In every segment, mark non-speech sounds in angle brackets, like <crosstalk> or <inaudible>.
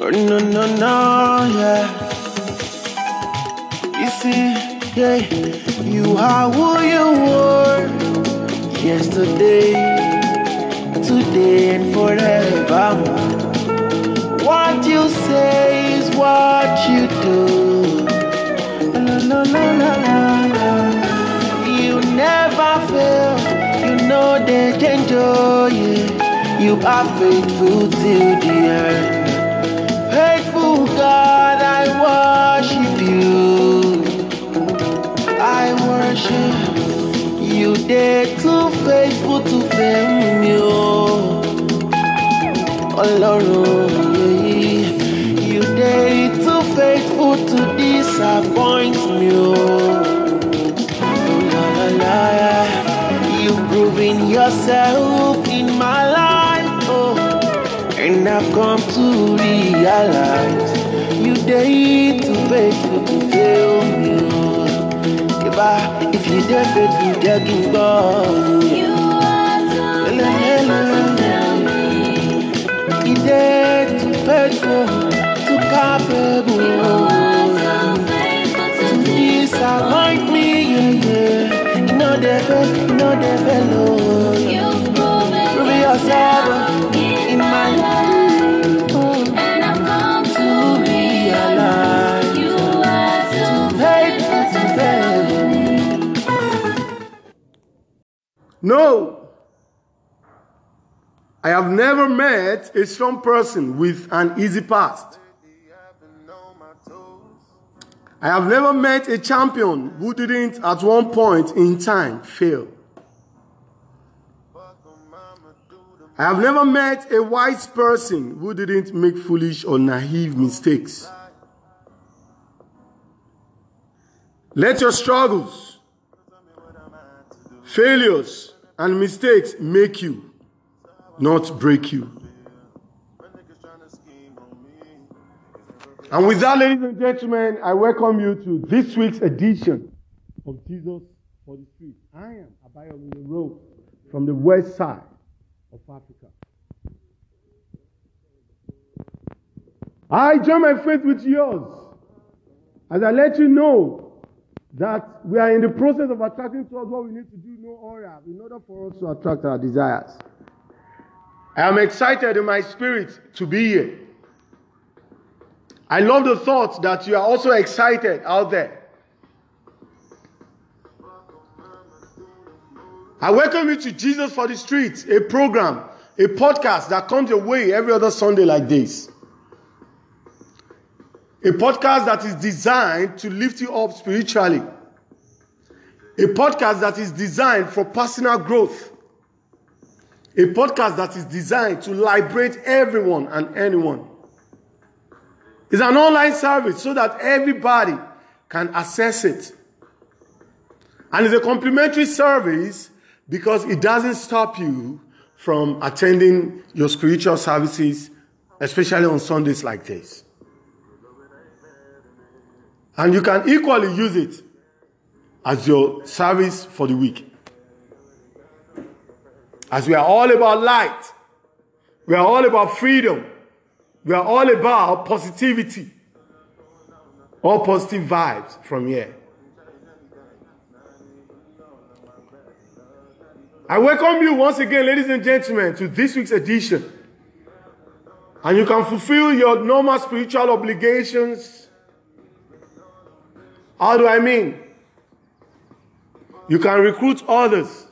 Oh, no, no, no, yeah. You see, yeah, you are who you were yesterday, today, and forever. What you say is what you do. La, la, la, la, la, la. You never fail, you know the danger, yeah. You are faithful till the end. They're too faithful to fail me. Oh, Ọlọ́run, yeah. you dey too faithful to disappoint me. Oh, la la la, you've proven yourself in my life. Oh. And I've come to realize you dey too faithful to fail me. oh. If you. You are too faithful to fail me. You capable. You to disappoint me. You know dey fail, you know dey fail, oh. You've proven Prove yourself in my life. No. I have never met a strong person with an easy past. I have never met a champion who didn't at one point in time fail. I have never met a wise person who didn't make foolish or naive mistakes. Let your struggles, failures, and mistakes make you, not break you. And with that, ladies and gentlemen, I welcome you to this week's edition of Jesus for the Street. I am Abayomi Road from the west side of Africa. I join my faith with yours as I let you know that we are in the process of attracting to us what we need to do no aura in order for us to attract our desires. I am excited in my spirit to be here. I love the thought that you are also excited out there. I welcome you to Jesus for the Streets, a program, a podcast that comes your way every other Sunday like this. A podcast that is designed to lift you up spiritually. A podcast that is designed for personal growth. A podcast that is designed to liberate everyone and anyone. It's an online service so that everybody can access it. And it's a complimentary service because it doesn't stop you from attending your spiritual services, especially on Sundays like this. And you can equally use it as your service for the week. As we are all about light, we are all about freedom, we are all about positivity, all positive vibes from here. I welcome you once again, ladies and gentlemen, to this week's edition. And you can fulfill your normal spiritual obligations. How do I mean? You can recruit others.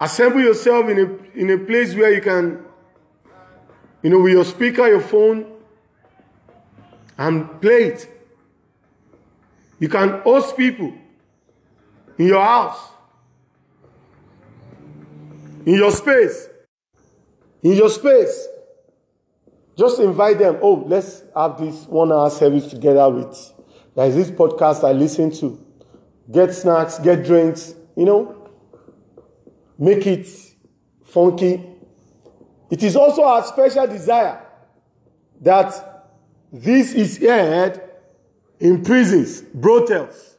Assemble yourself in a, in a place where you can, you know, with your speaker, your phone, and play it. You can host people in your house, in your space, in your space. Just invite them. Oh, let's have this one hour service together with. There is this podcast I listen to. Get snacks, get drinks, you know, make it funky. It is also our special desire that this is aired in prisons, brothels,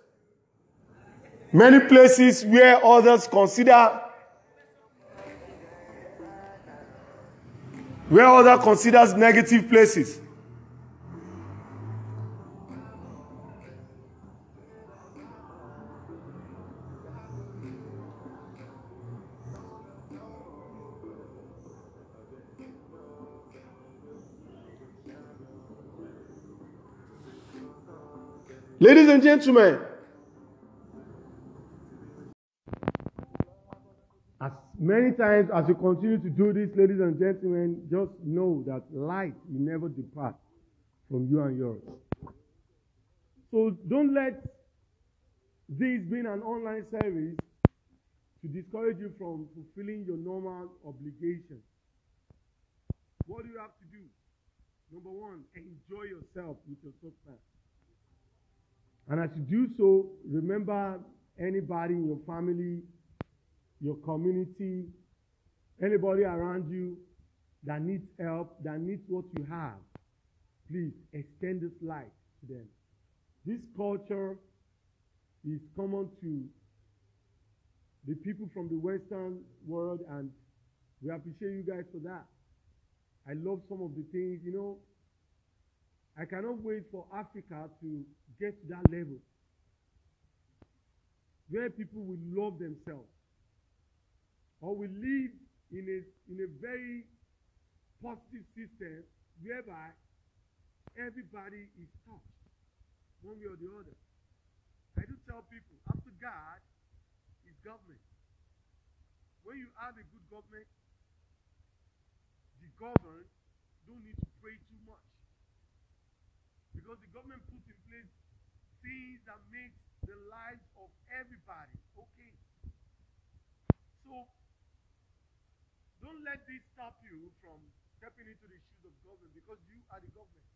many places where others consider where others considers negative places. Ladies and gentlemen, as many times as you continue to do this, ladies and gentlemen, just know that light will never depart from you and yours. So don't let this being an online service to discourage you from fulfilling your normal obligations. What do you have to do? Number one, enjoy yourself with your substance. And as you do so, remember anybody in your family, your community, anybody around you that needs help, that needs what you have. Please extend this light to them. This culture is common to the people from the Western world, and we appreciate you guys for that. I love some of the things, you know. I cannot wait for Africa to get to that level where people will love themselves or will live in a, in a very positive system whereby everybody is touched one way or the other. I do tell people, after God is government. When you have a good government, the governed don't need to pray too much. Because the government puts in place things that make the lives of everybody okay. So don't let this stop you from stepping into the shoes of government because you are the government.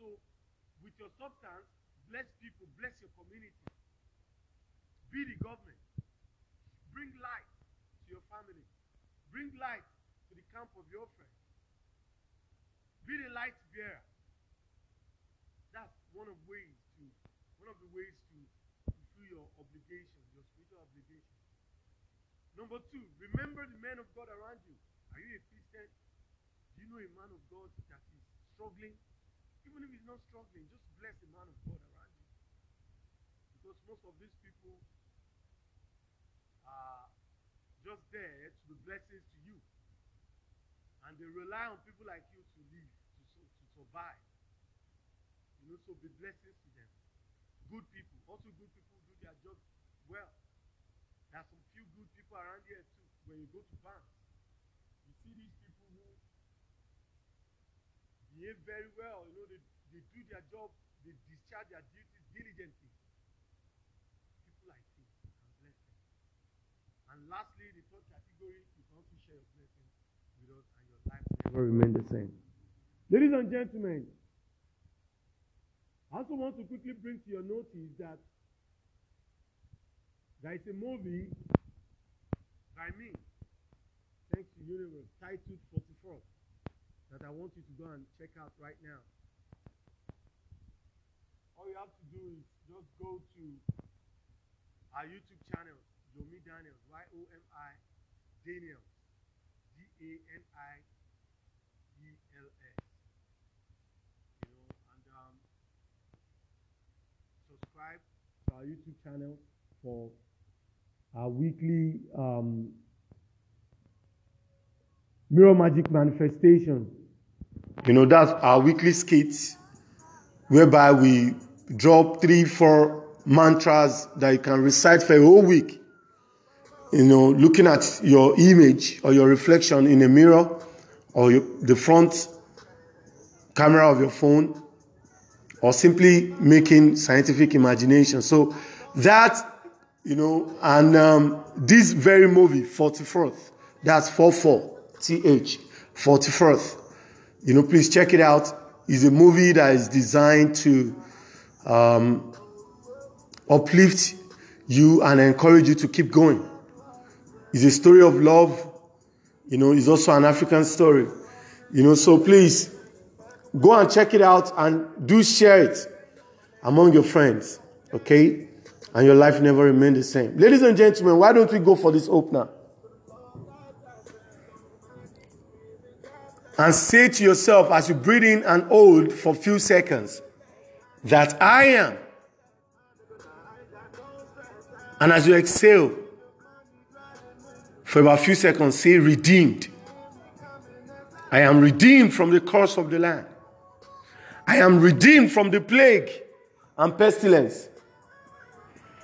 So with your substance, bless people, bless your community. Be the government. Bring light to your family. Bring light to the camp of your friends. Be the light bearer That's one of ways to one of the ways to fulfill your obligation, your spiritual obligation. Number two, remember the men of God around you. Are you a Christian? Do you know a man of God that is struggling? Even if he's not struggling, just bless the man of God around you. Because most of these people are just there to be blessings to you. And they rely on people like you to live, survive. You know, so be blessings to them. Good people. Also, good people do their job well. There are some few good people around here too. When you go to banks, you see these people who behave very well. You know, they, they do their job, they discharge their duties diligently. People like this, can bless them. And lastly, the third category, can also share your blessings with us, and your life will never remain the same. Ladies and gentlemen, I also want to quickly bring to your notice that there is a movie by me, thanks to Universe, titled 44, that I want you to go and check out right now. All you have to do is just go to our YouTube channel, Yomi Daniels, Y O M I Daniels, D A N I subscribe to our YouTube channel for our weekly um, mirror magic manifestation. You know, that's our weekly skits whereby we drop three, four mantras that you can recite for a whole week. You know, looking at your image or your reflection in a mirror or your, the front camera of your phone or simply making scientific imagination. So that, you know, and um, this very movie, 44th, that's 44, TH, 44th. You know, please check it out. It's a movie that is designed to um, uplift you and encourage you to keep going. It's a story of love. You know, it's also an African story. You know, so please Go and check it out and do share it among your friends. Okay? And your life never remain the same. Ladies and gentlemen, why don't we go for this opener? and say to yourself as you breathe in and hold for a few seconds that I am. And as you exhale for about a few seconds, say redeemed. I am redeemed from the curse of the land. I am redeemed from the plague and pestilence.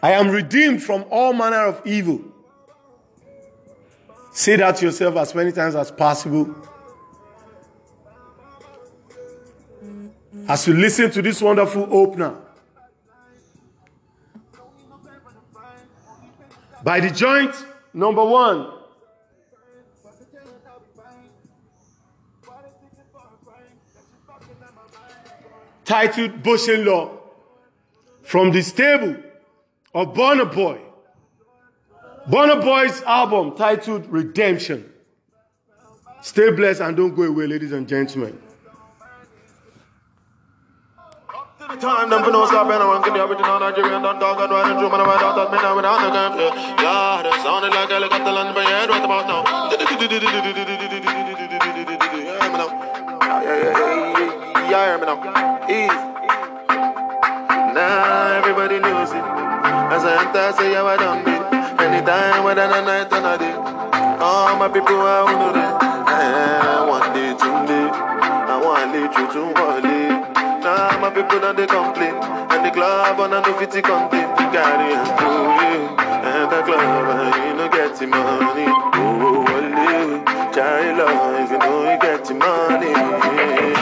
I am redeemed from all manner of evil. Say that to yourself as many times as possible. As you listen to this wonderful opener, by the joint number one, titled Bushing Law, from the stable of Burna Boy. Burna Boy's album titled Redemption. Stay blessed and don't go away, ladies and gentlemen. Time them for no stop and I want to get original Nigerian done dog and riding through man I out that me now without the gun Yeah, that sounded like a helicopter landing my head right about now Yeah, me now Yeah, yeah, yeah, yeah, me now? Easy. Now everybody knows it. As I enter, say how I done it Anytime, whether the night or the day All my people are on the day One day, two day I want to lead you to day Now my people don't they complain? And the club on a no fitty The carry and do you And the club and you no get the money. Oh, Child love you know you get the money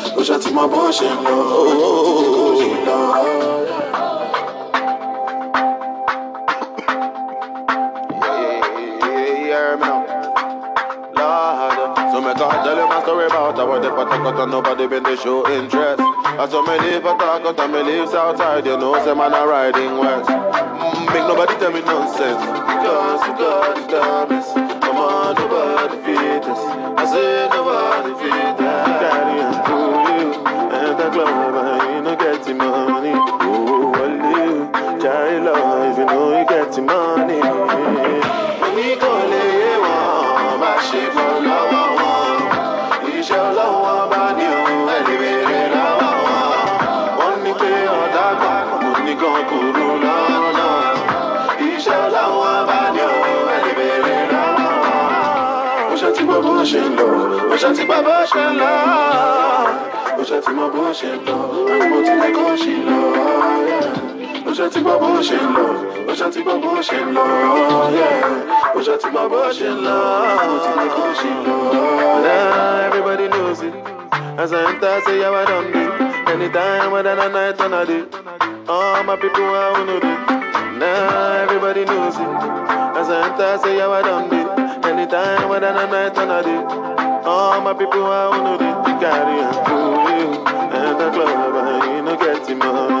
Ó ṣe ti mọ bó ṣe ń lọ. Lord. So me can't tell you my story about how the patak and nobody been to show interest. I saw me leave talk and me leave outside, you know, say man a riding west. Mm, make nobody tell me nonsense. Because God is darkness. Come on, nobody feed us. I say nobody feed us. Club, and you know, get the money. Oh, well, you. Child love, you know, you get the money. Money go lay one, my shit for love one. Iṣẹ́ ọlọ́wọ́ bá ní ẹni bèrè lọ́wọ́ wọn. Wọ́n ní pé ọ̀dà gbà kò ní kan kúrú lọ́nà. Iṣẹ́ ọlọ́wọ́ bá ní ẹni bèrè lọ́wọ́ wọn. Ṣe ti gbọ́ bó ṣe ń lọ. Ṣe ti gbọ́ bó ṣe ń lọ. Ṣe tí lọ. Lọ. Lọ. Lọ. Lọ. Everybody knows it. As I enter, say I done it. Anytime, whether the night or the day. All my people are on it. Now everybody knows it. As I enter, say I done it. Anytime, whether the night or the day. All my people are on it. You carry. And the club, and you know, get the money.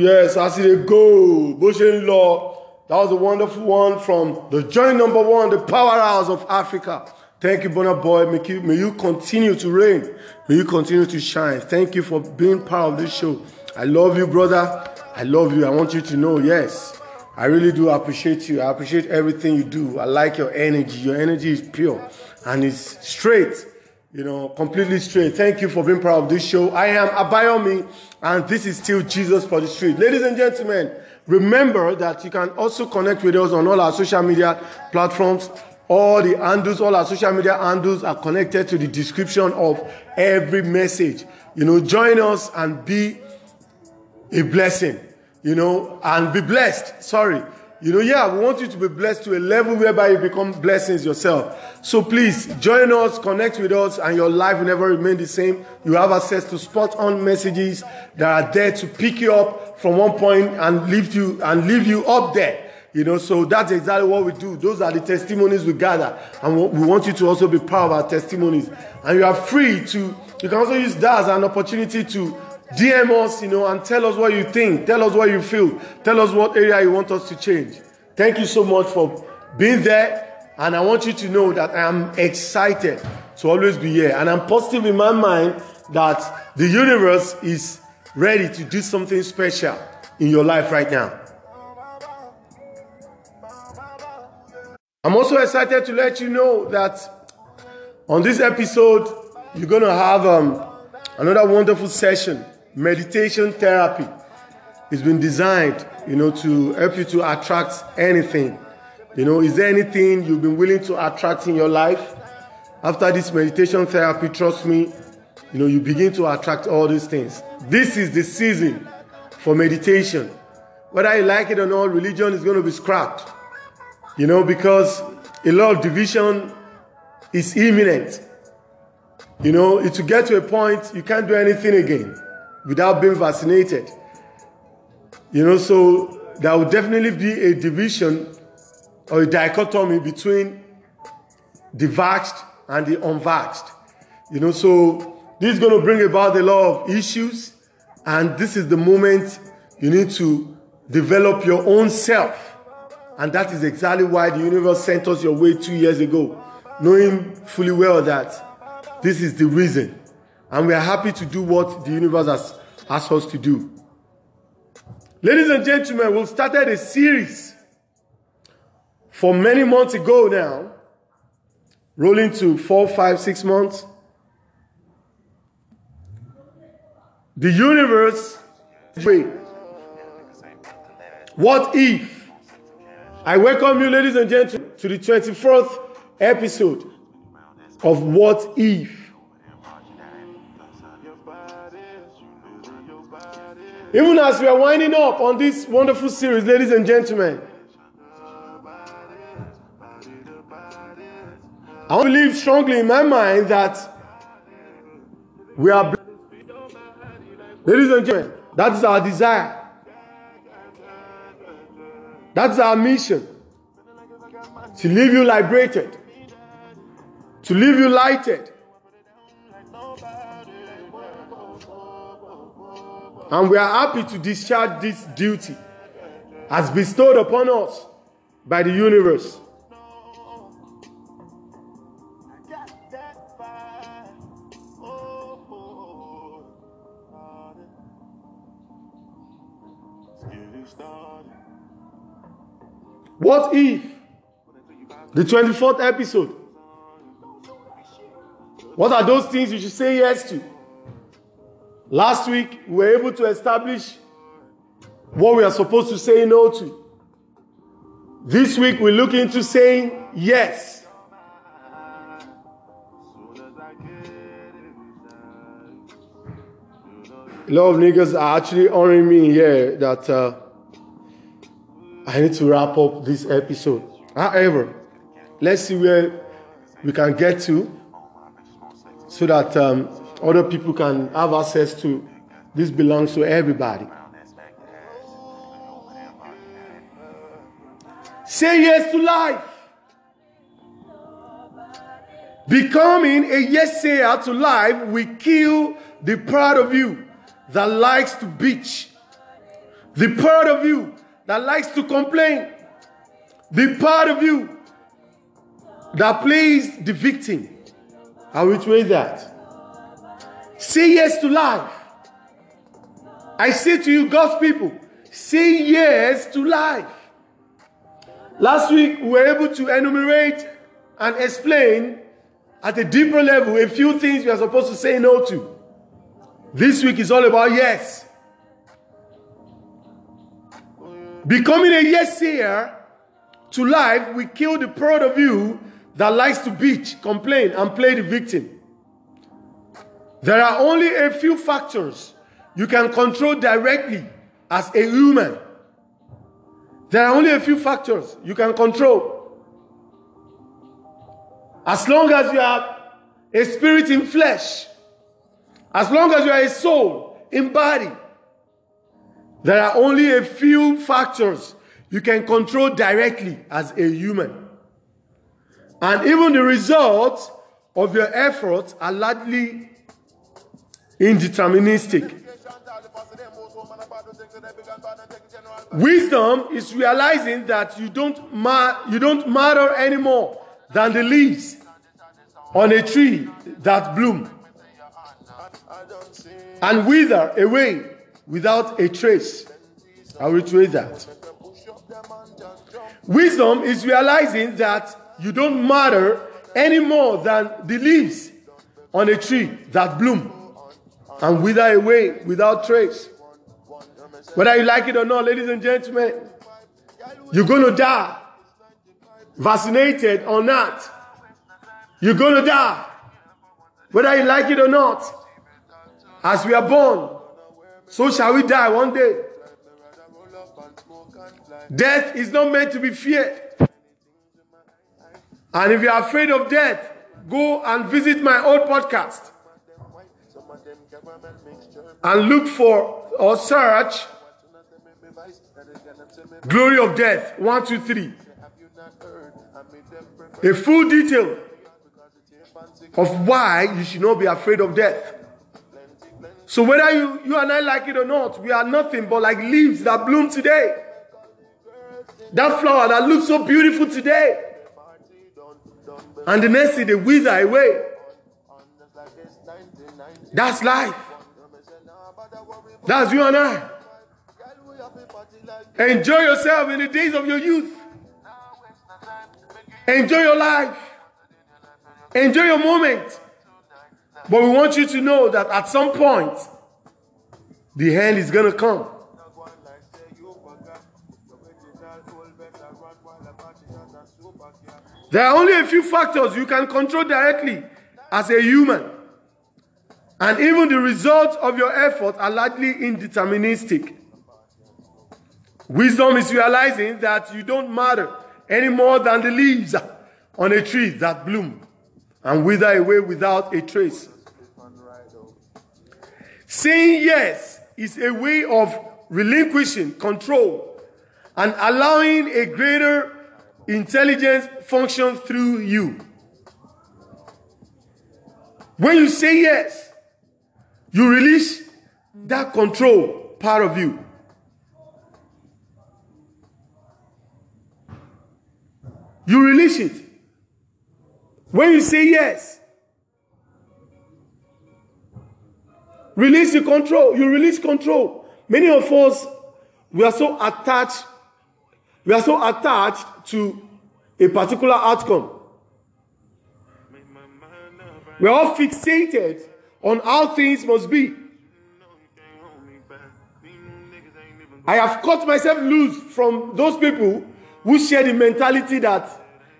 yes, I see go. Bush in law. That was a wonderful one from the journey number one, the powerhouse of Africa. Thank you, Burna Boy. May you, may you continue to reign. May you continue to shine. Thank you for being part of this show. I love you, brother. I love you. I want you to know, yes, I really do appreciate you. I appreciate everything you do. I like your energy. Your energy is pure and it's straight, you know, completely straight. Thank you for being part of this show. I am Abayomi, and this is still Jesus for the Street. Ladies and gentlemen, remember that you can also connect with us on all our social media platforms. All the handles, all our social media handles are connected to the description of every message. You know, join us and be a blessing, you know, and be blessed. Sorry. You know, yeah, we want you to be blessed to a level whereby you become blessings yourself. So please join us, connect with us, and your life will never remain the same. You have access to spot on messages that are there to pick you up from one point and lift you and leave you up there. You know, so that's exactly what we do. Those are the testimonies we gather. And we want you to also be proud of our testimonies. And you are free to, you can also use that as an opportunity to DM us, you know, and tell us what you think. Tell us what you feel. Tell us what area you want us to change. Thank you so much for being there. And I want you to know that I am excited to always be here. And I'm positive in my mind that the universe is ready to do something special in your life right now. I'm also excited to let you know that on this episode, you're going to have um, another wonderful session meditation therapy. It's been designed, you know, to help you to attract anything. You know, is there anything you've been willing to attract in your life? After this meditation therapy, trust me, you know, you begin to attract all these things. This is the season for meditation. Whether you like it or not, religion is going to be scrapped. You know, because a lot of division is imminent. You know, it will get to a point you can't do anything again without being vaccinated. You know, so there will definitely be a division or a dichotomy between the vaxxed and the unvaxxed. You know, so this is going to bring about a lot of issues, and this is the moment you need to develop your own self. And that is exactly why the universe sent us your way two years ago, knowing fully well that this is the reason. And we are happy to do what the universe has asked us to do. Ladies and gentlemen, we've started a series for many months ago now, rolling to four, five, six months. The universe, wait. What if? I welcome you, ladies and gentlemen, to the 24th episode of What If. Even as we are winding up on this wonderful series, ladies and gentlemen, I believe strongly in my mind that we are, ladies and gentlemen, that is our desire. That's our mission. To leave you liberated, to leave you lighted, And we are happy to discharge this duty as bestowed upon us by the universe. What if the 24th episode? What are those things you should say yes to? Last week, we were able to establish what we are supposed to say no to. This week, we look into saying yes. A lot of niggas are actually honoring me here that uh, I need to wrap up this episode. However, let's see where we can get to so that um, other people can have access to. This belongs to everybody. Say yes to life. Becoming a yes sayer to life will kill the part of you that likes to bitch, The part of you that likes to complain. The part of you that plays the victim. I will way that. Say yes to life. I say to you, God's people, say yes to life. Last week, we were able to enumerate and explain at a deeper level a few things we are supposed to say no to. This week is all about yes. Becoming a yes sayer to life will kill the part of you that likes to bitch, complain, and play the victim. There are only a few factors you can control directly as a human. There are only a few factors you can control. As long as you are a spirit in flesh, as long as you are a soul in body, there are only a few factors you can control directly as a human. And even the results of your efforts are largely indeterministic. Wisdom is realizing that you don't, ma- you don't matter anymore than the leaves on a tree that bloom and wither away without a trace. I will reiterate that. Wisdom is realizing that you don't matter any more than the leaves on a tree that bloom and wither away without trace. Whether you like it or not, ladies and gentlemen, you're going to die. Vaccinated or not, you're going to die. Whether you like it or not, as we are born, so shall we die one day. Death is not meant to be feared. And if you are afraid of death, go and visit my old podcast and look for or search Glory of Death 1, 2, 3. A full detail of why you should not be afraid of death. So, whether you, you and I like it or not, we are nothing but like leaves that bloom today. That flower that looks so beautiful today. And the next thing they wither away. That's life. That's you and I. Enjoy yourself in the days of your youth. Enjoy your life. Enjoy your moment. But we want you to know that at some point, the end is going to come. There are only a few factors you can control directly as a human. And even the results of your efforts are largely indeterministic. Wisdom is realizing that you don't matter any more than the leaves on a tree that bloom and wither away without a trace. Saying yes is a way of relinquishing control and allowing a greater intelligence function through you. When you say yes, you release that control part of you. You release it. When you say yes, release the control. You release control. Many of us, we are so attached, we are so attached to a particular outcome. We are all fixated on how things must be. I have cut myself loose from those people who share the mentality that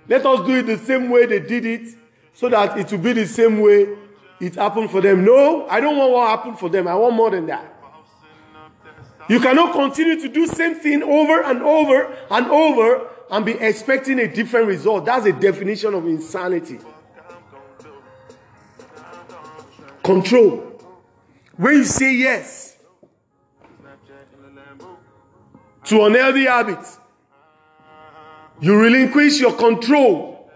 let us do it the same way they did it so that it will be the same way it happened for them. No, I don't want what happened for them. I want more than that. You cannot continue to do same thing over and over and over and be expecting a different result. That's a definition of insanity. Control. When you say yes to unhealthy habits, you relinquish your control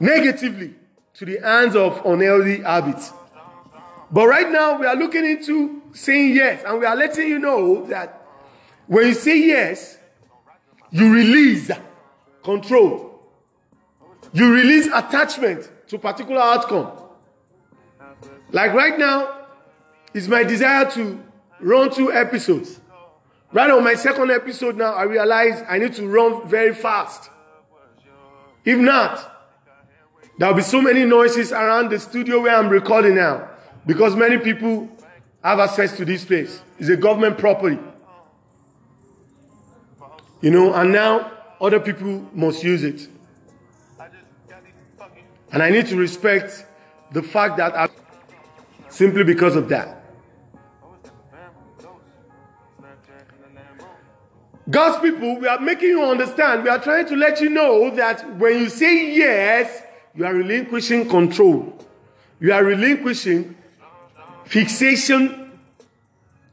negatively to the hands of unhealthy habits. But right now, we are looking into saying yes, and we are letting you know that When you say yes, you release control. You release attachment to particular outcome. Like right now, it's my desire to run two episodes. Right on my second episode now, I realize I need to run very fast. If not, there'll be so many noises around the studio where I'm recording now because many people have access to this place. It's a government property. You know, and now other people must use it. And I need to respect the fact that I simply because of that. God's people, we are making you understand. We are trying to let you know that when you say yes, you are relinquishing control. You are relinquishing fixation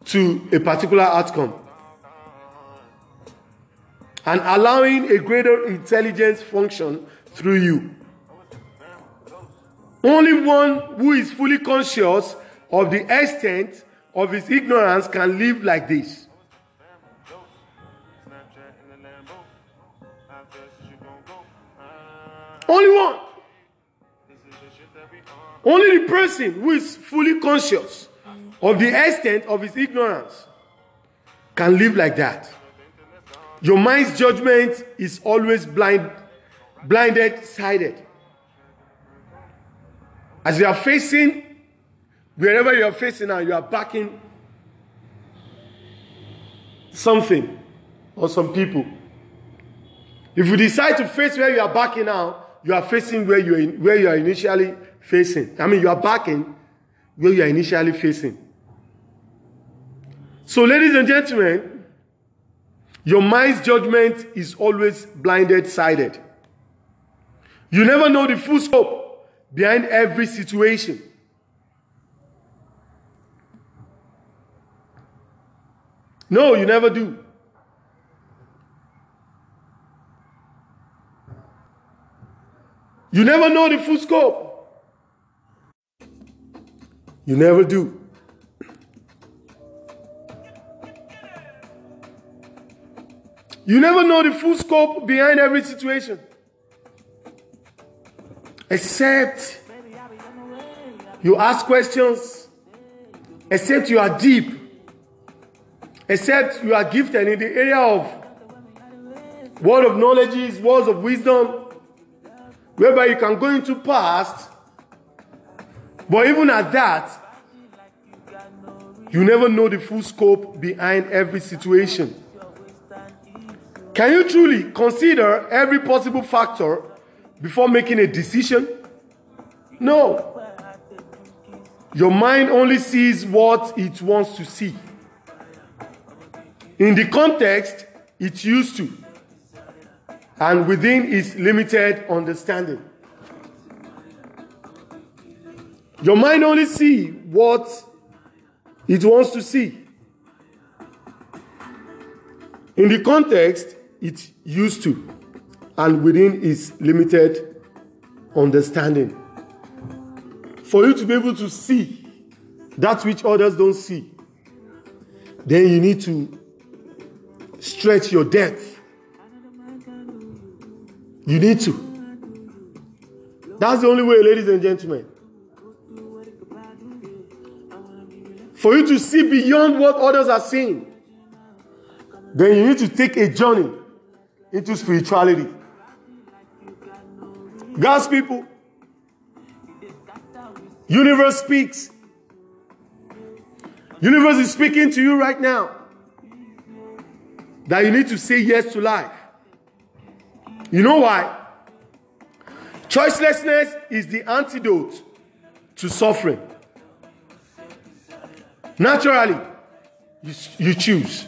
to a particular outcome. And allowing a greater intelligence function through you. Only one who is fully conscious of the extent of his ignorance can live like this. Only one. Only the person who is fully conscious of the extent of his ignorance can live like that. Your mind's judgment is always blind, blinded sided. As you are facing, wherever you are facing now, you are backing something or some people. If you decide to face where you are backing now, you are facing where you are, where you are initially facing. I mean, you are backing where you are initially facing. So, ladies and gentlemen, your mind's judgment is always blinded sided. You never know the full scope behind every situation. No, you never do. You never know the full scope. You never do. You never know the full scope behind every situation. Except you ask questions, except you are deep, except you are gifted in the area of word of knowledge, words of wisdom, whereby you can go into past, but even at that, you never know the full scope behind every situation. Can you truly consider every possible factor before making a decision? No. Your mind only sees what it wants to see. In the context it's used to, and within its limited understanding. Your mind only sees what it wants to see. In the context it's used to, and within its limited understanding. For you to be able to see that which others don't see, then you need to stretch your depth. You need to. That's the only way, ladies and gentlemen. For you to see beyond what others are seeing, then you need to take a journey into spirituality. God's people, universe speaks. Universe is speaking to you right now that you need to say yes to life. You know why? Choicelessness is the antidote to suffering. Naturally, you, you choose.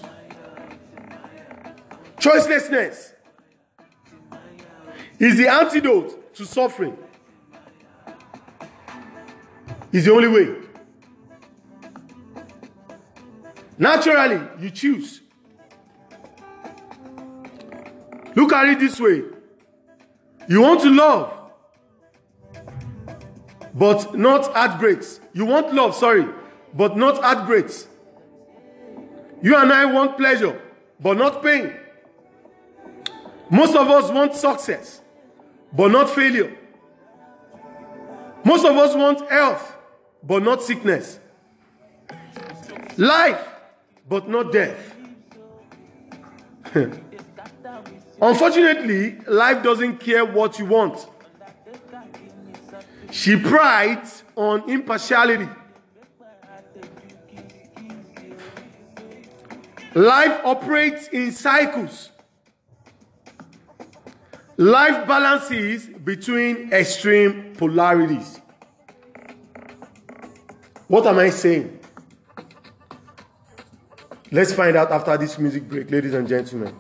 Choicelessness is the antidote to suffering. Is the only way. Naturally, you choose. Look at it this way. You want to love, but not heartbreaks. You want love, sorry, but not heartbreaks. You and I want pleasure, but not pain. Most of us want success, but not failure. Most of us want health, but not sickness. Life, but not death. <laughs> Unfortunately, life doesn't care what you want. She prides on impartiality. Life operates in cycles. Life balances between extreme polarities. What am I saying? Let's find out after this music break, ladies and gentlemen.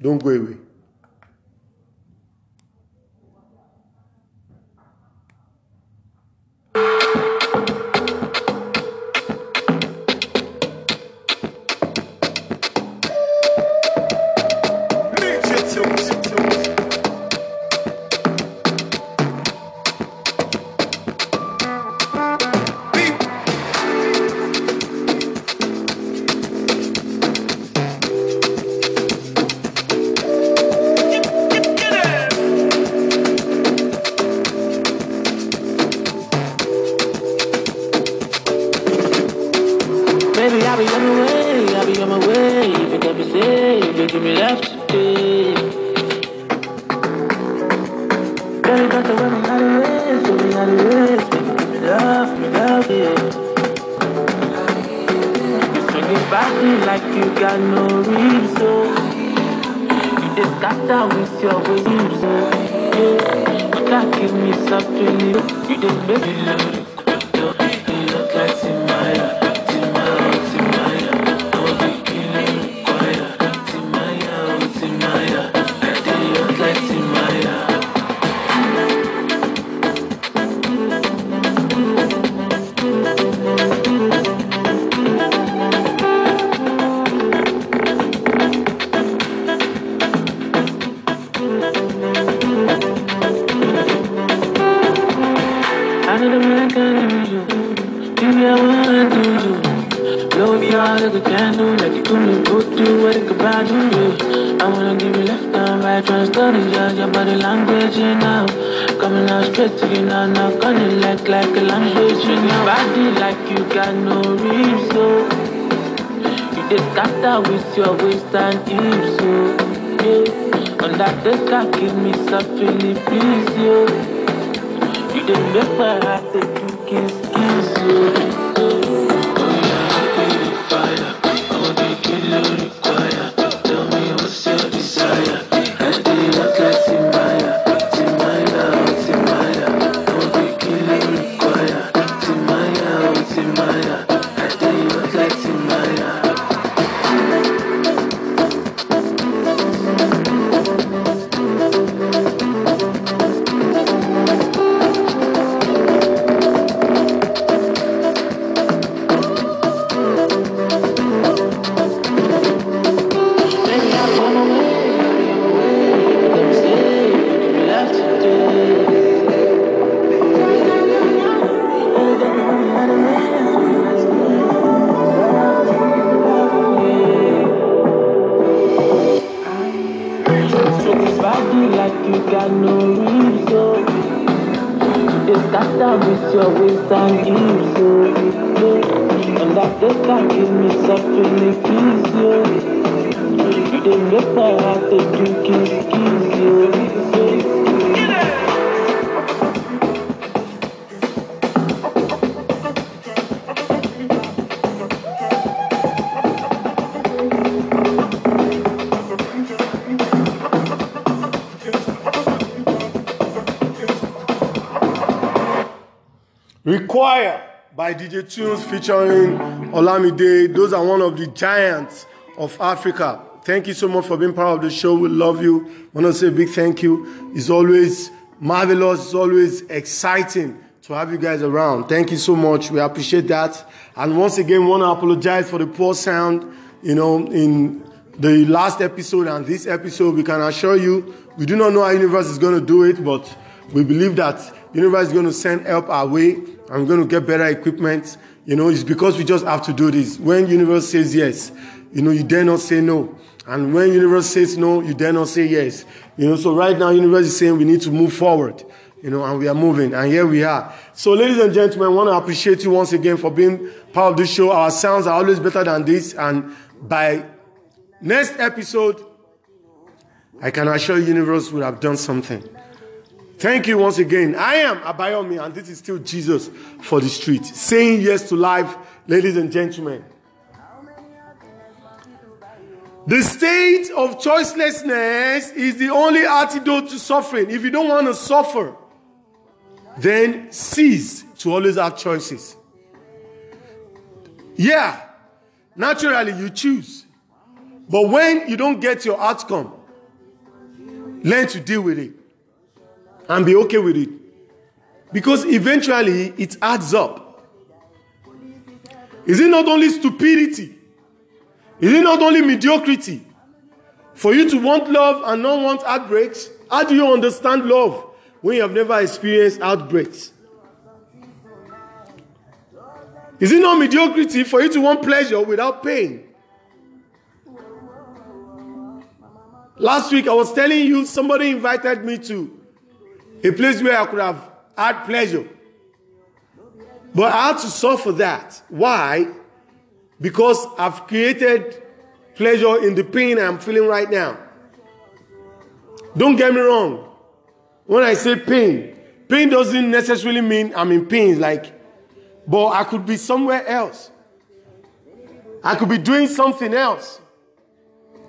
Don't go away. Require by DJ Tunez featuring Olamide. Those are one of the giants of Africa. Thank you so much for being part of the show. We love you. I want to say a big thank you. It's always marvelous. It's always exciting to have you guys around. Thank you so much. We appreciate that. And once again, want to apologize for the poor sound. You know, in the last episode and this episode, we can assure you, we do not know how universe is going to do it, but we believe that universe is going to send help our way I'm going to get better equipment. You know, it's because we just have to do this. When universe says yes, you know, you dare not say no. And when universe says no, you dare not say yes. You know, so right now universe is saying we need to move forward. You know, and we are moving, and here we are. So, ladies and gentlemen, I want to appreciate you once again for being part of this show. Our sounds are always better than this, and by next episode, I can assure universe will have done something. Thank you once again. I am Abayomi, and this is still Jesus for the street. Saying yes to life, ladies and gentlemen. The state of choicelessness is the only antidote to suffering. If you don't want to suffer, then cease to always have choices. Yeah, naturally you choose. But when you don't get your outcome, learn to deal with it and be okay with it. Because eventually it adds up. Is it not only stupidity? Is it not only mediocrity? For you to want love and not want outbreaks? How do you understand love when you have never experienced outbreaks? Is it not mediocrity for you to want pleasure without pain? Last week I was telling you somebody invited me to a place where I could have had pleasure. But I had to suffer that. Why? Because I've created pleasure in the pain I'm feeling right now. Don't get me wrong. When I say pain, pain doesn't necessarily mean I'm in pain, like, but I could be somewhere else. I could be doing something else.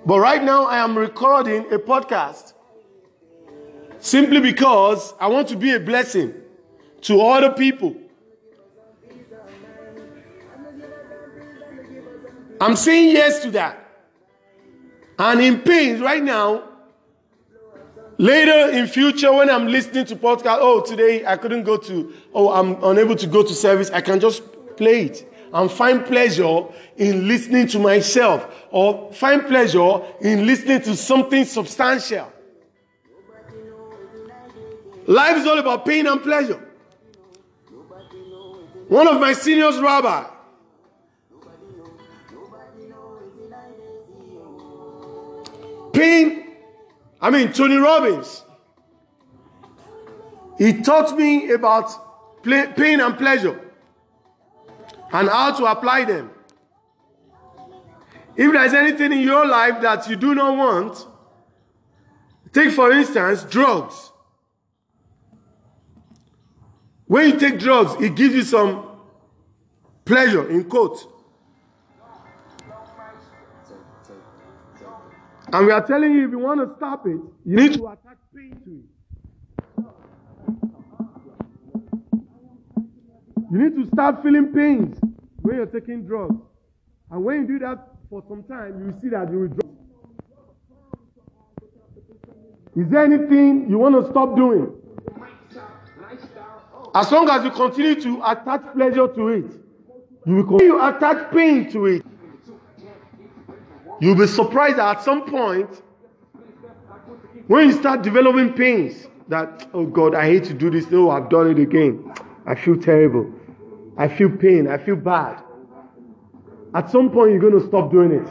But right now, I am recording a podcast simply because I want to be a blessing to other people. I'm saying yes to that. And in pain right now, later in future when I'm listening to podcast, oh, today I couldn't go to, oh, I'm unable to go to service, I can just play it and find pleasure in listening to myself or find pleasure in listening to something substantial. Life is all about pain and pleasure. One of my seniors, rabbi, pain, I mean, Tony Robbins, he taught me about pain and pleasure and how to apply them. If there's anything in your life that you do not want, take for instance drugs. When you take drugs, it gives you some pleasure, in quotes. And we are telling you if you want to stop it, you need to attach pain to it. You need to start feeling pains when you're taking drugs. And when you do that for some time, you see that you will drop. Is there anything you want to stop doing? As long as you continue to attach pleasure to it, you will continue to attach pain to it. You'll be surprised that at some point, when you start developing pains, that, oh God, I hate to do this. No, I've done it again. I feel terrible. I feel pain. I feel bad. At some point, you're going to stop doing it.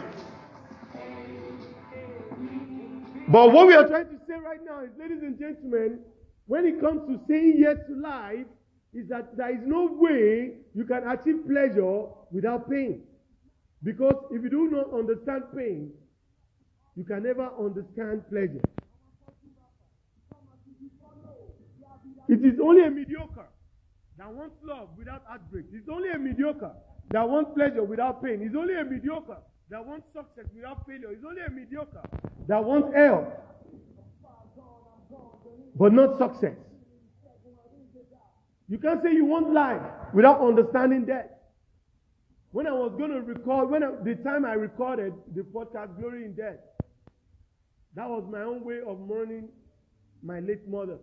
But what we are trying to say right now is, ladies and gentlemen, when it comes to saying yes to life, is that there is no way you can achieve pleasure without pain. Because if you do not understand pain, you can never understand pleasure. It is only a mediocre that wants love without heartbreak. It's only a mediocre that wants pleasure without pain. It's only a mediocre that wants success without failure. It's only a mediocre that wants health but not success. You can't say you want life without understanding death. When I was going to record, when I, the time I recorded the podcast Glory in Death, that was my own way of mourning my late mother.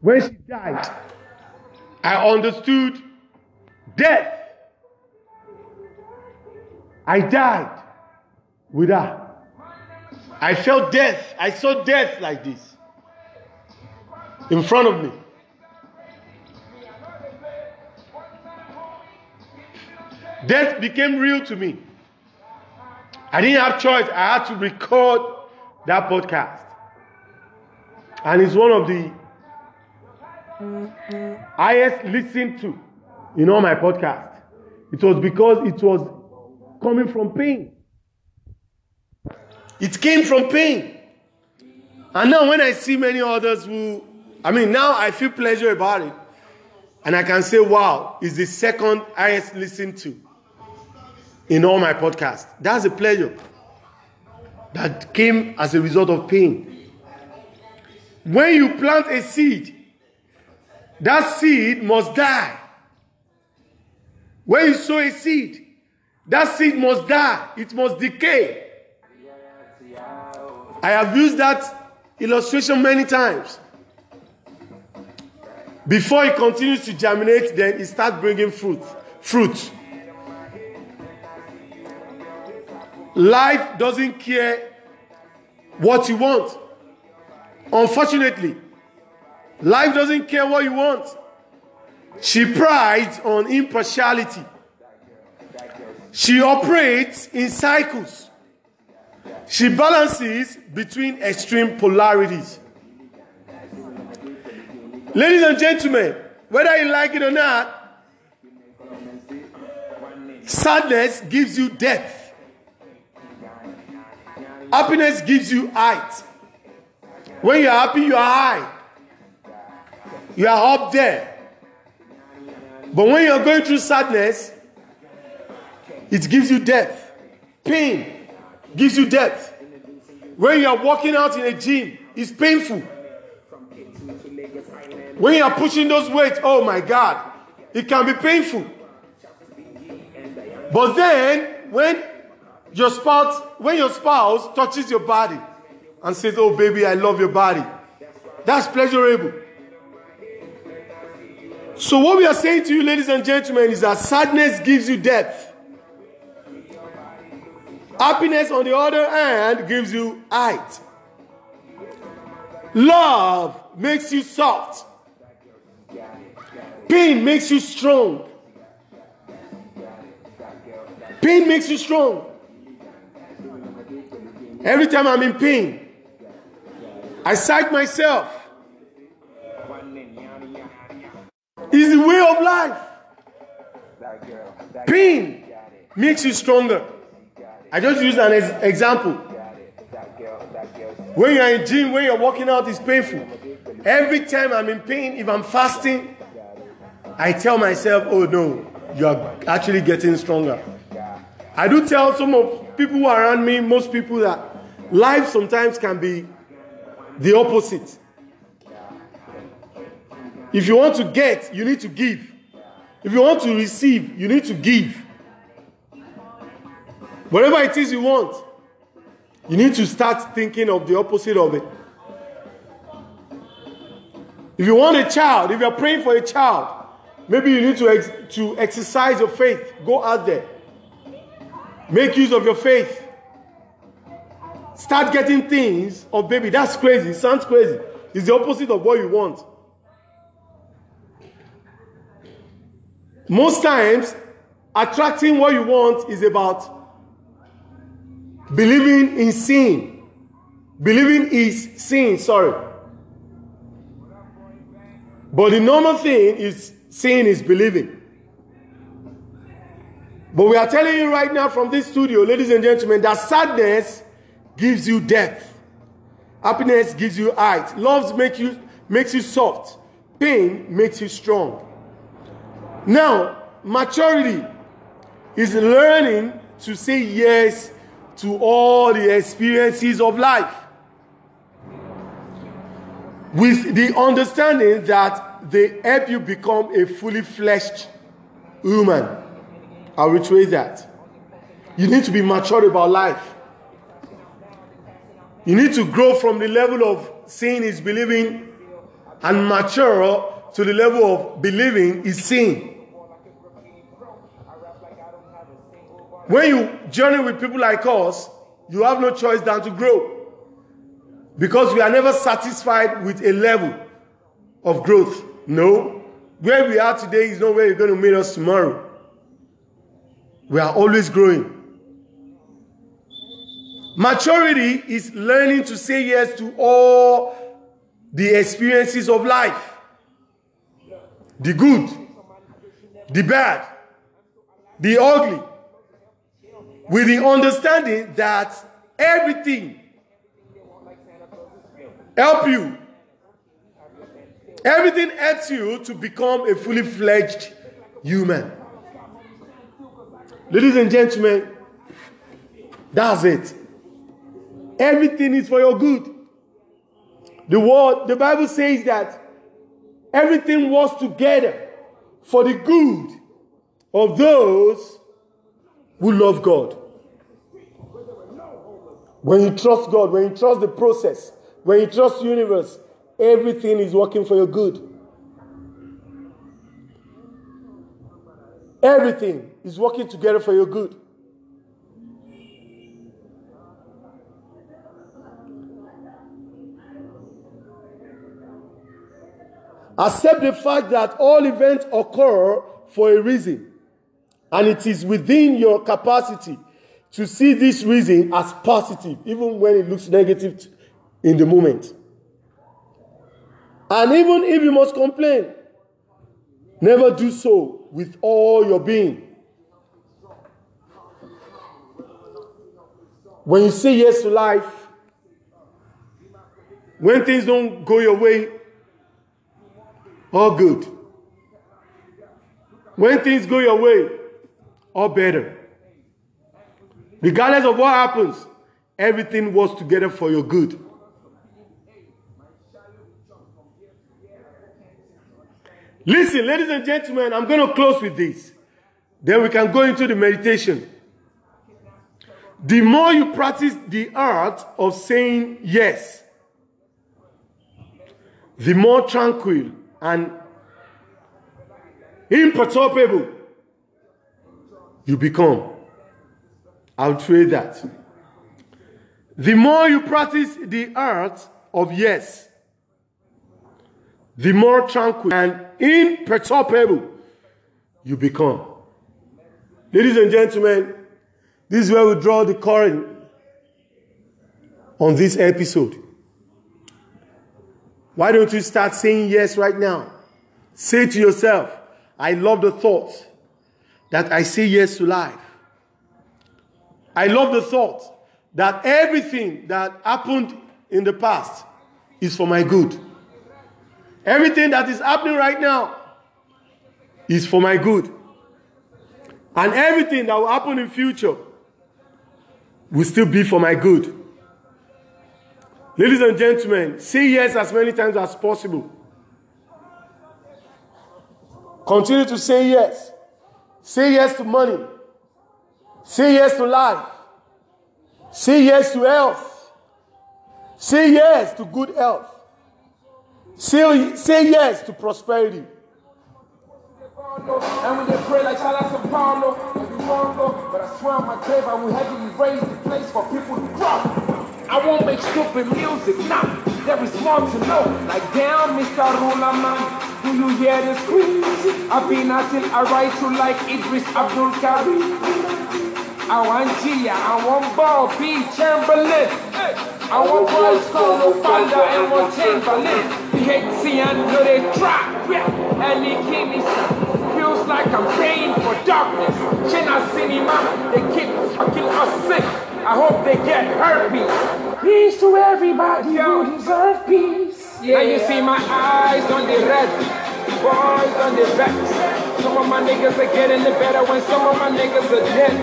When she died, I understood death. I died with her. I felt death. I saw death like this in front of me. Death became real to me. I didn't have choice. I had to record that podcast. And it's one of the highest listened to in all my podcast. It was because it was coming from pain. It came from pain. And now when I see many others who, I mean, now I feel pleasure about it. And I can say, wow, it's the second highest listened to in all my podcasts. That's a pleasure that came as a result of pain. When you plant a seed, that seed must die. When you sow a seed, that seed must die, it must decay. I have used that illustration many times. Before it continues to germinate, then it starts bringing fruit. Fruit. Life doesn't care what you want. Unfortunately, life doesn't care what you want. She prides on impartiality. She operates in cycles. She balances between extreme polarities. Ladies and gentlemen, whether you like it or not, sadness gives you depth. Happiness gives you height. When you're happy, you are high. You are up there. But when you're going through sadness, it gives you depth. Pain gives you depth. When you are walking out in a gym, it's painful. When you are pushing those weights, oh my God, it can be painful. But then, when your spouse, when your spouse touches your body and says, "Oh baby, I love your body," that's pleasurable. So what we are saying to you, ladies and gentlemen, is that sadness gives you depth. Happiness, on the other hand, gives you height. Love makes you soft. Pain makes you strong. Pain makes you strong. Every time I'm in pain, I psych myself. It's the way of life. Pain makes you stronger. I just use an ex- example. When you're in gym, when you're working out, it's painful. Every time I'm in pain, if I'm fasting, I tell myself, oh no, you're actually getting stronger. I do tell some of people around me, most people, that life sometimes can be the opposite. If you want to get, you need to give. If you want to receive, you need to give. Whatever it is you want, you need to start thinking of the opposite of it. If you want a child, if you're praying for a child, maybe you need to, ex- to exercise your faith. Go out there. Make use of your faith. Start getting things of baby. That's crazy. It sounds crazy. It's the opposite of what you want. Most times, attracting what you want is about believing in sin. Believing is sin, sorry. But the normal thing is sin is believing. But we are telling you right now from this studio, ladies and gentlemen, that sadness gives you depth. Happiness gives you height. Love make you, makes you soft. Pain makes you strong. Now, maturity is learning to say yes to all the experiences of life with the understanding that they help you become a fully fleshed human. I'll retrace that. You need to be mature about life. You need to grow from the level of seeing is believing and mature to the level of believing is seeing. When you journey with people like us, you have no choice than to grow. Because we are never satisfied with a level of growth. No. Where we are today is not where you're going to meet us tomorrow. We are always growing. Maturity is learning to say yes to all the experiences of life the good, the bad, the ugly, with the understanding that everything help you everything helps you to become a fully fledged human. Ladies and gentlemen that's it. Everything is for your good. The word the bible says that everything works together for the good of those who love god. When you trust God, when you trust the process, when you trust the universe, everything is working for your good. Everything is working together for your good. Accept the fact that all events occur for a reason, and it is within your capacity to see this reason as positive, even when it looks negative in the moment. And even if you must complain, never do so with all your being. When you say yes to life, when things don't go your way, all good. When things go your way, all better. Regardless of what happens, everything works together for your good. Listen, ladies and gentlemen, I'm going to close with this. Then we can go into the meditation. The more you practice the art of saying yes, the more tranquil and imperturbable you become. I'll trade that. The more you practice the art of yes, the more tranquil and imperturbable you become. Ladies and gentlemen, this is where we draw the current on this episode. Why don't you start saying yes right now? Say to yourself, I love the thought that I say yes to life. I love the thought that everything that happened in the past is for my good. Everything that is happening right now is for my good. And everything that will happen in future will still be for my good. Ladies and gentlemen, say yes as many times as possible. Continue to say yes. Say yes to money. Say yes to life. Say yes to health. Say yes to good health. Say, say yes to prosperity. And when they pray like Silas and Paulo, every go, but I swear on my grave I will heavily raise the place for people to drop. I won't make stupid music, nah, there is more to know. Like damn, Mr. Ruler Man, do you hear this scream? I've been until I write you like Idris Abdul Karim. I want Gia, I want Ball, B. Chamberlain. I want Bryce Cole, Fanda, and one Chamberlain. PHC until they drop, yeah. And he keep me Feels like I'm paying for darkness. China cinema, they keep fucking us sick. I hope they get herpes. Peace to everybody Yo. who deserve peace. Yeah. Now you see my eyes on the red, boys on the vex. Some of my niggas are getting it better when some of my niggas are dead.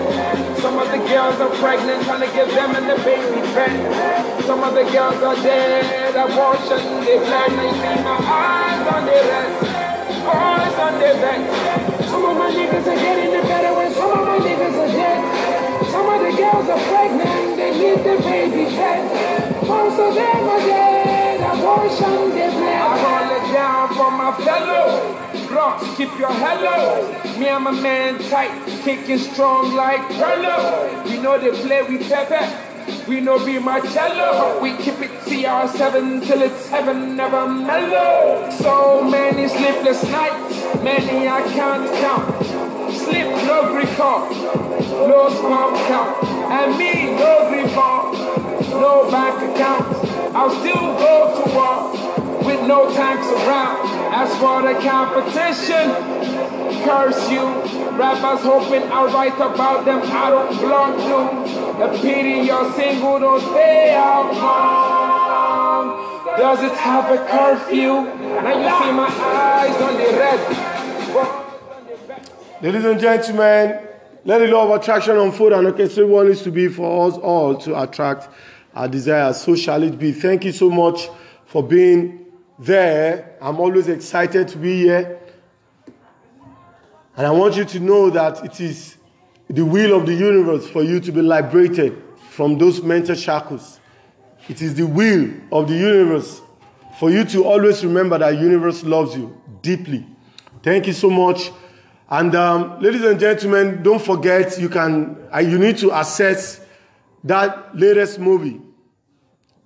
Some of the girls are pregnant, trying to give them and the baby fat. Some of the girls are dead, abortion, they plan, they see my eyes on their rest. Eyes on their back. Some of my niggas are getting it better when some of my niggas are dead. Some of the girls are pregnant, they need the baby fat. Most of them are dead, abortion, they plan. I hold it down for my fellow keep your hello. Me and my man tight, kicking strong like Pirlo. We know they play with Pepe. We know be Marcelo, but we keep it CR7 till it's heaven, never mellow. So many sleepless nights, many I can't count. Sleep, no recall, no small count. And me, no bond, no bank account. I'll still go to war with no tanks around. As for the competition, curse you. Rappers hoping I'll write about them. I don't belong to. The pity you're single, don't stay out long. Does it have a curfew? Now you see my eyes on the red. Ladies and gentlemen, let the law of attraction unfold and orchestrate what needs to be for us all to attract our desires. So shall it be. Thank you so much for being there. I'm always excited to be here. And I want you to know that it is the will of the universe for you to be liberated from those mental shackles. It is the will of the universe for you to always remember that universe loves you deeply. Thank you so much. And um, ladies and gentlemen, don't forget you can uh, you need to access that latest movie.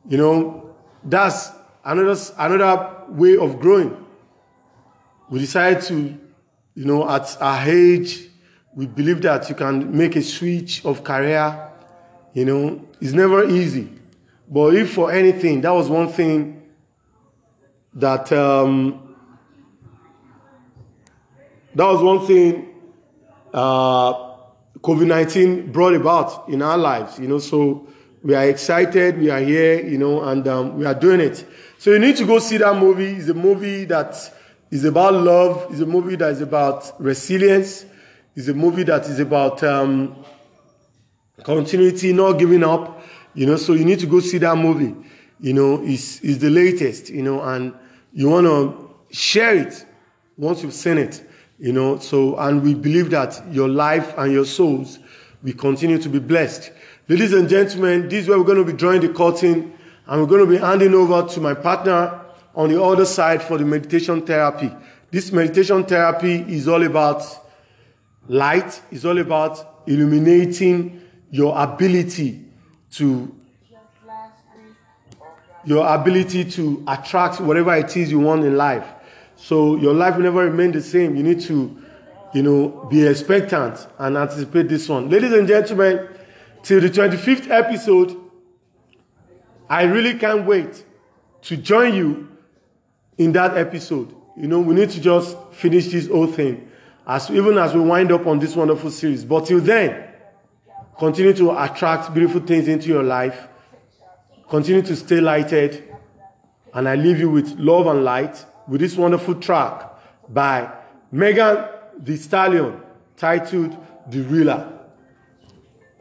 You know, that's another another way of growing. We decided to, you know, at our age, we believe that you can make a switch of career. You know, it's never easy. But if for anything, that was one thing that um, that was one thing uh, COVID 19 brought about in our lives, you know. So we are excited, we are here, you know, and um, we are doing it. So you need to go see that movie. It's a movie that is about love, it's a movie that is about resilience, it's a movie that is about um, continuity, not giving up, you know. So you need to go see that movie, you know, it's, it's the latest, you know, and you want to share it once you've seen it. You know, so, and we believe that your life and your souls will continue to be blessed. Ladies and gentlemen, this is where we're going to be drawing the curtain and we're going to be handing over to my partner on the other side for the meditation therapy. This meditation therapy is all about light, it's all about illuminating your ability to your ability to attract whatever it is you want in life. So your life will never remain the same. You need to, you know, be expectant and anticipate this one. Ladies and gentlemen, till the 25th episode, I really can't wait to join you in that episode. You know, we need to just finish this whole thing as even as we wind up on this wonderful series. But till then, continue to attract beautiful things into your life. Continue to stay lighted. And I leave you with love and light with this wonderful track by Megan Thee Stallion titled The Realer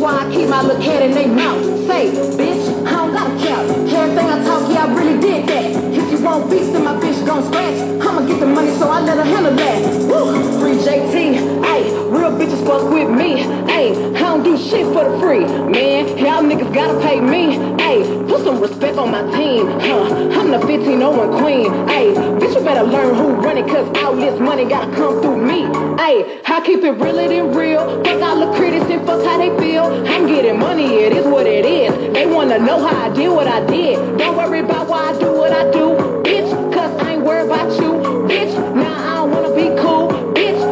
why I keep my little cat in they mouth. Say, bitch, I don't a count. Everything I talk, yeah, I really did that. If you want beef, then my bitch gon' scratch. I'ma get the money, so I let her handle that. Woo, free JT, ayy, real bitches fuck with me, ayy. I don't do shit for the free, man. Y'all niggas gotta pay me, ayy. Put some respect on my team, huh? I'm the 1501 queen, ayy. Bitch, you better learn who run it, cause all this money gotta come through me, ayy. I keep it realer than real. Fuck all the critics and fuck how they feel. I'm getting money, it is what it is. They wanna know how I did what I did. Don't worry about why I do what I do, bitch, cause I ain't worried about you, bitch. Now I don't wanna be cool, bitch.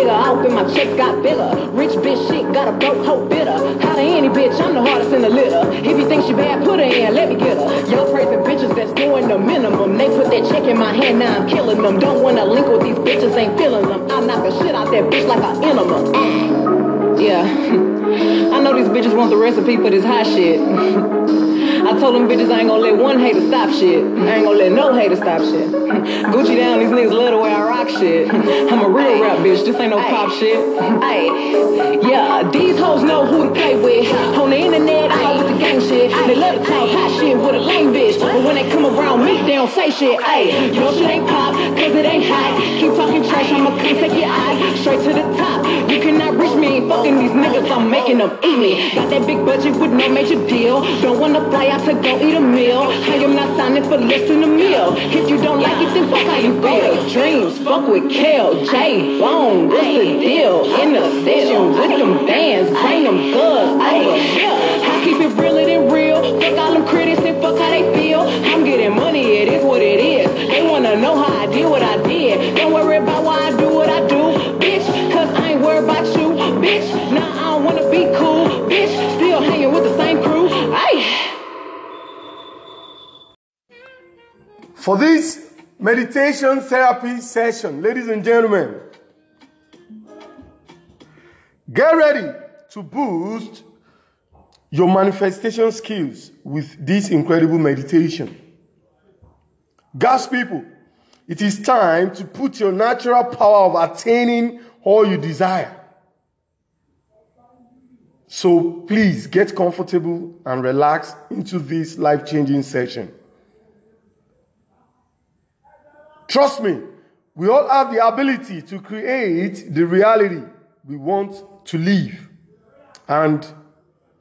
Nigga off and my checks got bigger. Rich bitch shit got a broke hoe bitter. How to any bitch, I'm the hardest in the litter. If you think she bad, put her in, let me get her. Y'all praising bitches that's doing the minimum. They put that check in my hand, now I'm killing them. Don't wanna link with these bitches, ain't feeling them. I knock the shit out that bitch like an enema. Ah. <laughs> Yeah. <laughs> I know these bitches want the recipe for this hot shit. <laughs> I told them bitches I ain't gonna let one hater stop shit. I ain't gonna let no hater stop shit. <laughs> Gucci down, these niggas love the way I rock shit. <laughs> I'm a real rap bitch, this ain't no pop shit. <laughs> Ay, yeah, these hoes know who to play with. On the internet, I with the gang shit. They love to talk hot shit with a lame bitch. But when they come around me, they don't say shit. Ay, your shit ain't pop, cause it ain't hot. Keep talking trash, I'ma come take your eye straight to the top. You cannot reach me, fucking these niggas, I'm making them eat me. Got that big budget with no major deal. Don't wanna fly out to go eat a meal. I am not signing for less than a meal. If you don't like it, then fuck how you feel. Dreams, fuck with Kel, J, Bone, what's the deal? In the session with them bands, bring them goods over here. I keep it realer than real. Fuck all them critics and fuck how they feel. I'm getting money, it is what it is. They wanna know how I did what I did. Don't worry about why I do what I do, bitch. Cause I ain't worried about you, bitch. Nah, I don't wanna be cool, bitch. Still hanging with the same For this meditation therapy session, ladies and gentlemen, get ready to boost your manifestation skills with this incredible meditation. God's people, it is time to put your natural power of attaining all you desire. So please get comfortable and relax into this life changing session. Trust me, we all have the ability to create the reality we want to live. And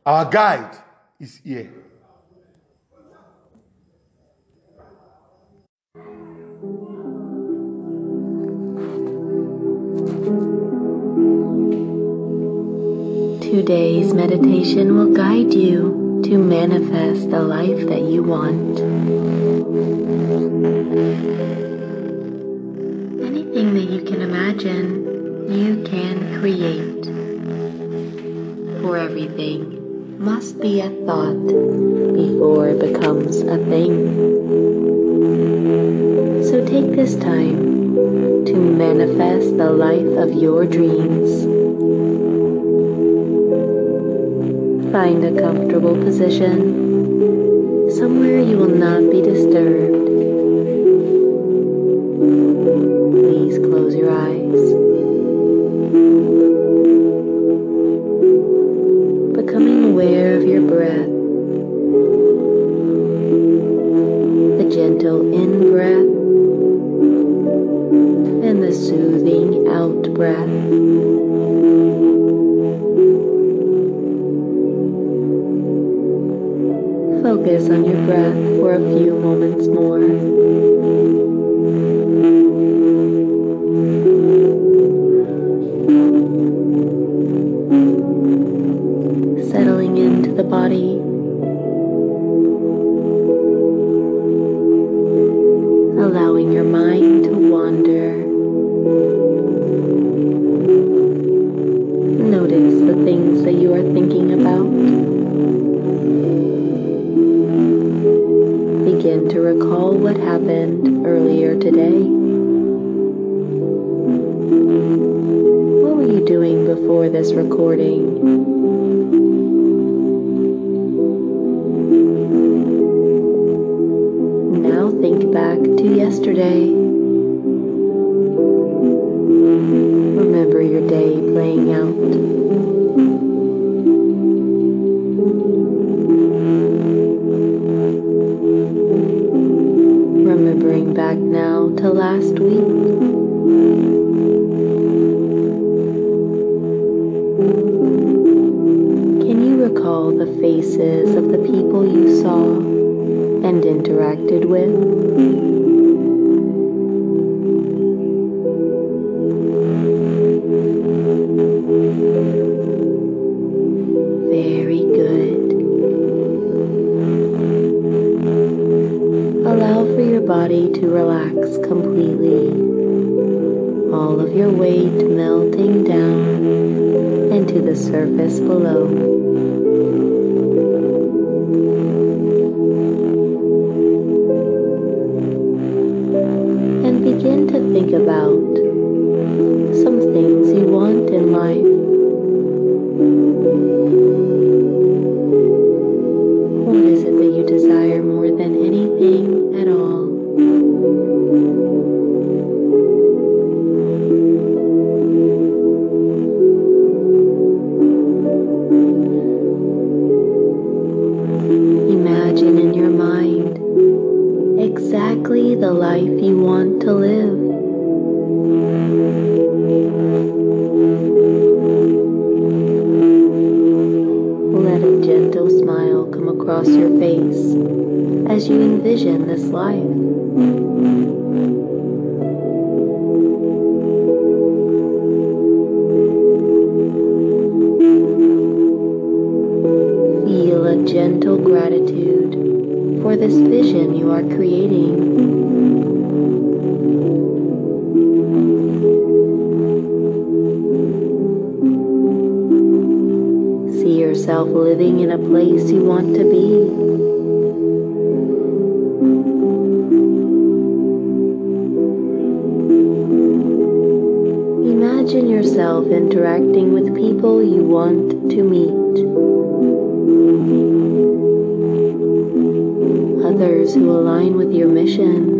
our guide is here. Today's meditation will guide you to manifest the life that you want. Anything that you can imagine, you can create. For everything must be a thought before it becomes a thing. So take this time to manifest the life of your dreams. Find a comfortable position, somewhere you will not be disturbed. Last week. Can you recall the faces of the people you saw and interacted with? Imagine yourself interacting with people you want to meet. Others who align with your mission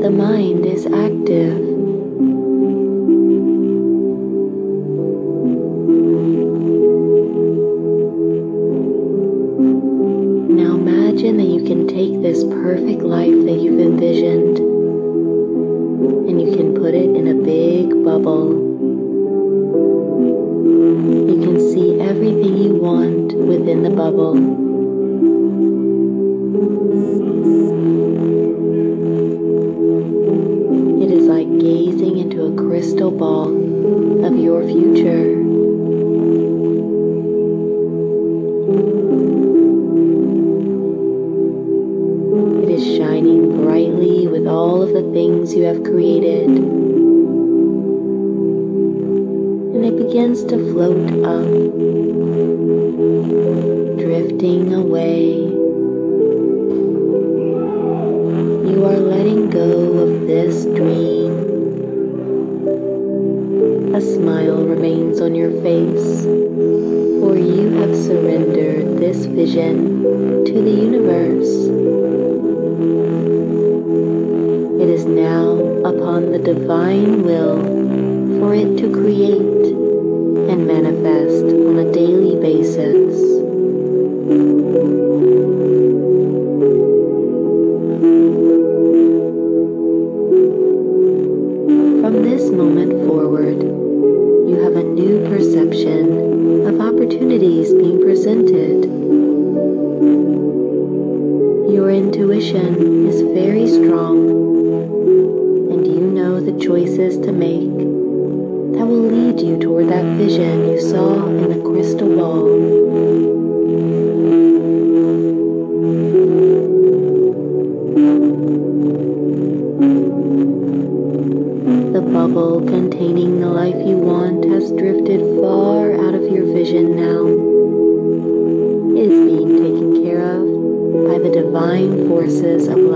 the mind is active. Forces of